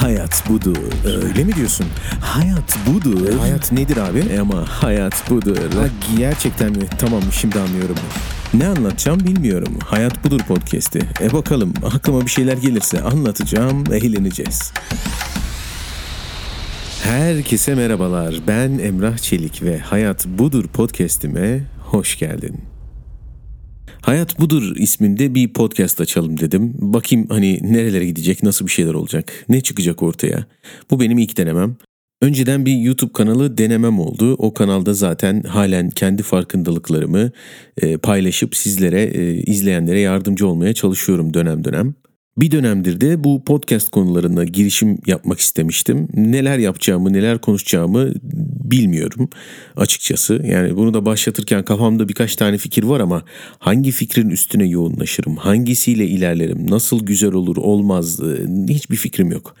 Hayat budur. Öyle mi diyorsun? Hayat budur. E, hayat nedir abi? E ama hayat budur. Ha, gerçekten mi? Tamam şimdi anlıyorum. Ne anlatacağım bilmiyorum. Hayat budur podcast'i. E bakalım aklıma bir şeyler gelirse anlatacağım, eğleneceğiz. Herkese merhabalar. Ben Emrah Çelik ve Hayat Budur podcast'ime hoş geldin. Hayat Budur isminde bir podcast açalım dedim. Bakayım hani nerelere gidecek, nasıl bir şeyler olacak, ne çıkacak ortaya. Bu benim ilk denemem. Önceden bir YouTube kanalı denemem oldu. O kanalda zaten halen kendi farkındalıklarımı e, paylaşıp sizlere, e, izleyenlere yardımcı olmaya çalışıyorum dönem dönem. Bir dönemdir de bu podcast konularına girişim yapmak istemiştim. Neler yapacağımı, neler konuşacağımı bilmiyorum açıkçası. Yani bunu da başlatırken kafamda birkaç tane fikir var ama hangi fikrin üstüne yoğunlaşırım, hangisiyle ilerlerim, nasıl güzel olur, olmaz hiçbir fikrim yok.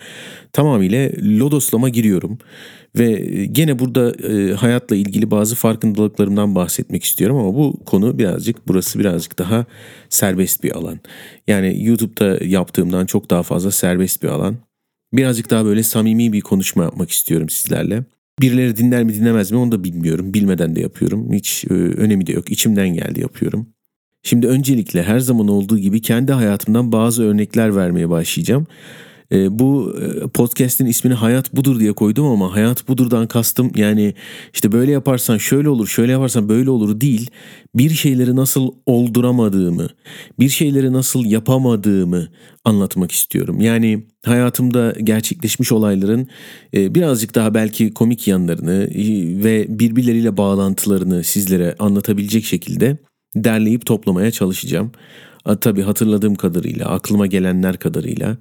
Tamamıyla lodoslama giriyorum. Ve gene burada e, hayatla ilgili bazı farkındalıklarımdan bahsetmek istiyorum ama bu konu birazcık burası birazcık daha serbest bir alan. Yani YouTube'da yaptığımdan çok daha fazla serbest bir alan. Birazcık daha böyle samimi bir konuşma yapmak istiyorum sizlerle. Birileri dinler mi dinlemez mi onu da bilmiyorum. Bilmeden de yapıyorum. Hiç e, önemi de yok. İçimden geldi yapıyorum. Şimdi öncelikle her zaman olduğu gibi kendi hayatımdan bazı örnekler vermeye başlayacağım. E, bu podcast'in ismini Hayat Budur diye koydum ama Hayat Budur'dan kastım yani işte böyle yaparsan şöyle olur, şöyle yaparsan böyle olur değil. Bir şeyleri nasıl olduramadığımı, bir şeyleri nasıl yapamadığımı anlatmak istiyorum. Yani hayatımda gerçekleşmiş olayların e, birazcık daha belki komik yanlarını e, ve birbirleriyle bağlantılarını sizlere anlatabilecek şekilde derleyip toplamaya çalışacağım. Tabii hatırladığım kadarıyla, aklıma gelenler kadarıyla.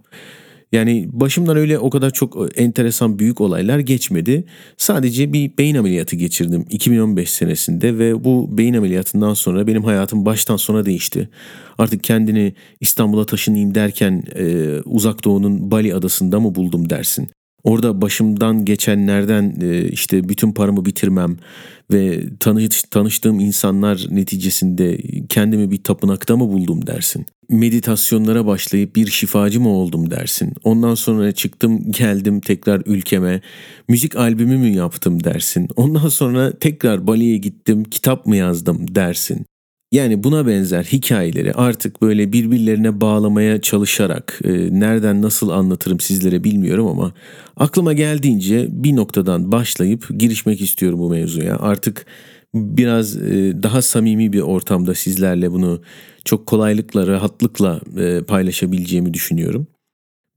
Yani başımdan öyle o kadar çok e, enteresan büyük olaylar geçmedi. Sadece bir beyin ameliyatı geçirdim 2015 senesinde ve bu beyin ameliyatından sonra benim hayatım baştan sona değişti. Artık kendini İstanbul'a taşınayım derken e, uzak doğunun Bali adasında mı buldum dersin. Orada başımdan geçenlerden e, işte bütün paramı bitirmem ve tanış, tanıştığım insanlar neticesinde kendimi bir tapınakta mı buldum dersin. Meditasyonlara başlayıp bir şifacı mı oldum dersin. Ondan sonra çıktım geldim tekrar ülkeme müzik albümü mü yaptım dersin. Ondan sonra tekrar Bali'ye gittim kitap mı yazdım dersin. Yani buna benzer hikayeleri artık böyle birbirlerine bağlamaya çalışarak e, nereden nasıl anlatırım sizlere bilmiyorum ama aklıma geldiğince bir noktadan başlayıp girişmek istiyorum bu mevzuya. Artık biraz e, daha samimi bir ortamda sizlerle bunu çok kolaylıkla, rahatlıkla e, paylaşabileceğimi düşünüyorum.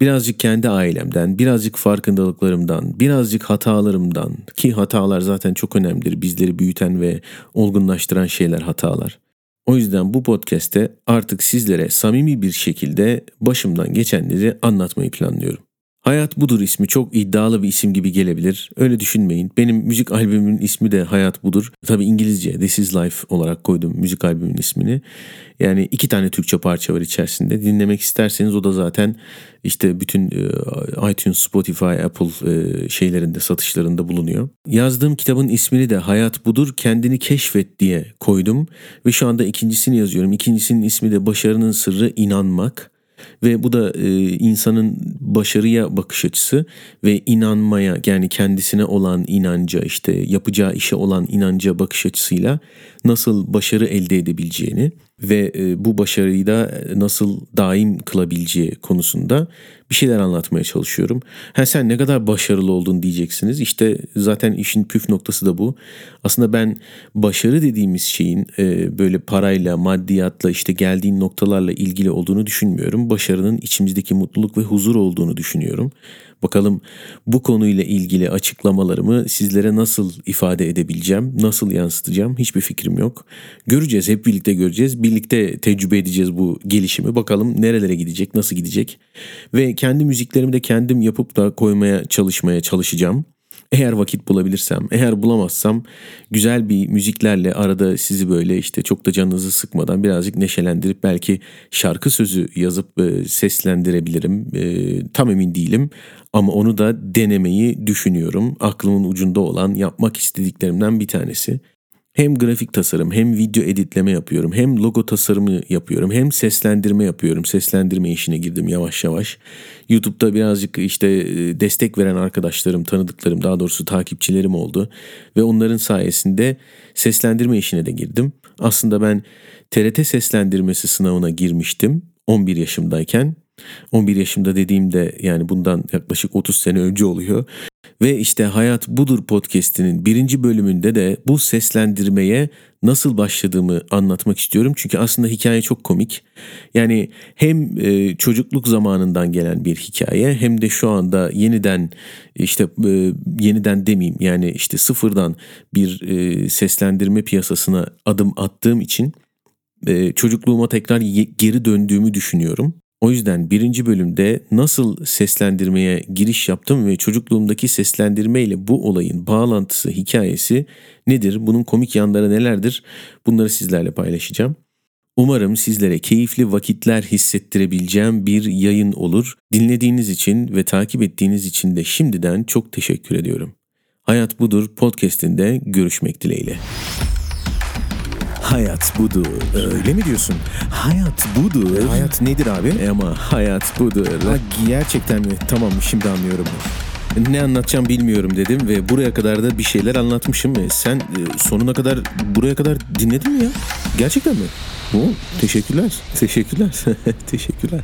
Birazcık kendi ailemden, birazcık farkındalıklarımdan, birazcık hatalarımdan ki hatalar zaten çok önemlidir. Bizleri büyüten ve olgunlaştıran şeyler hatalar. O yüzden bu podcast'te artık sizlere samimi bir şekilde başımdan geçenleri anlatmayı planlıyorum. Hayat Budur ismi çok iddialı bir isim gibi gelebilir. Öyle düşünmeyin. Benim müzik albümümün ismi de Hayat Budur. Tabi İngilizce This Is Life olarak koydum müzik albümümün ismini. Yani iki tane Türkçe parça var içerisinde. Dinlemek isterseniz o da zaten işte bütün e, iTunes, Spotify, Apple e, şeylerinde satışlarında bulunuyor. Yazdığım kitabın ismini de Hayat Budur Kendini Keşfet diye koydum. Ve şu anda ikincisini yazıyorum. İkincisinin ismi de Başarının Sırrı İnanmak. Ve bu da e, insanın başarıya bakış açısı ve inanmaya yani kendisine olan inanca işte yapacağı işe olan inanca bakış açısıyla nasıl başarı elde edebileceğini ve e, bu başarıyı da nasıl daim kılabileceği konusunda bir şeyler anlatmaya çalışıyorum. Ha sen ne kadar başarılı oldun diyeceksiniz. İşte zaten işin püf noktası da bu. Aslında ben başarı dediğimiz şeyin e, böyle parayla, maddiyatla işte geldiğin noktalarla ilgili olduğunu düşünmüyorum. Başarının içimizdeki mutluluk ve huzur olduğunu düşünüyorum. Bakalım bu konuyla ilgili açıklamalarımı sizlere nasıl ifade edebileceğim, nasıl yansıtacağım hiçbir fikrim yok. Göreceğiz, hep birlikte göreceğiz. Birlikte tecrübe edeceğiz bu gelişimi. Bakalım nerelere gidecek, nasıl gidecek. Ve kendi müziklerimi de kendim yapıp da koymaya çalışmaya çalışacağım. Eğer vakit bulabilirsem, eğer bulamazsam güzel bir müziklerle arada sizi böyle işte çok da canınızı sıkmadan birazcık neşelendirip belki şarkı sözü yazıp e, seslendirebilirim. E, tam emin değilim ama onu da denemeyi düşünüyorum. Aklımın ucunda olan yapmak istediklerimden bir tanesi. Hem grafik tasarım hem video editleme yapıyorum. Hem logo tasarımı yapıyorum. Hem seslendirme yapıyorum. Seslendirme işine girdim yavaş yavaş. YouTube'da birazcık işte e, destek veren arkadaşlarım, tanıdıklarım daha doğrusu takipçilerim oldu. Ve onların sayesinde seslendirme işine de girdim. Aslında ben TRT seslendirmesi sınavına girmiştim 11 yaşımdayken. 11 yaşımda dediğimde yani bundan yaklaşık 30 sene önce oluyor. Ve işte Hayat Budur podcast'inin birinci bölümünde de bu seslendirmeye nasıl başladığımı anlatmak istiyorum. Çünkü aslında hikaye çok komik. Yani hem e, çocukluk zamanından gelen bir hikaye hem de şu anda yeniden işte e, yeniden demeyeyim yani işte sıfırdan bir e, seslendirme piyasasına adım attığım için çocukluğuma tekrar geri döndüğümü düşünüyorum. O yüzden birinci bölümde nasıl seslendirmeye giriş yaptım ve çocukluğumdaki seslendirme ile bu olayın bağlantısı, hikayesi nedir? Bunun komik yanları nelerdir? Bunları sizlerle paylaşacağım. Umarım sizlere keyifli vakitler hissettirebileceğim bir yayın olur. Dinlediğiniz için ve takip ettiğiniz için de şimdiden çok teşekkür ediyorum. Hayat Budur podcast'inde görüşmek dileğiyle. Hayat budur. Öyle mi diyorsun? Hayat budur. Hayat nedir abi? E ama hayat budur. Ha, gerçekten mi? Tamam şimdi anlıyorum. Ne anlatacağım bilmiyorum dedim ve buraya kadar da bir şeyler anlatmışım. E, sen e, sonuna kadar buraya kadar dinledin mi ya? Gerçekten mi? Oo, teşekkürler. Teşekkürler. teşekkürler.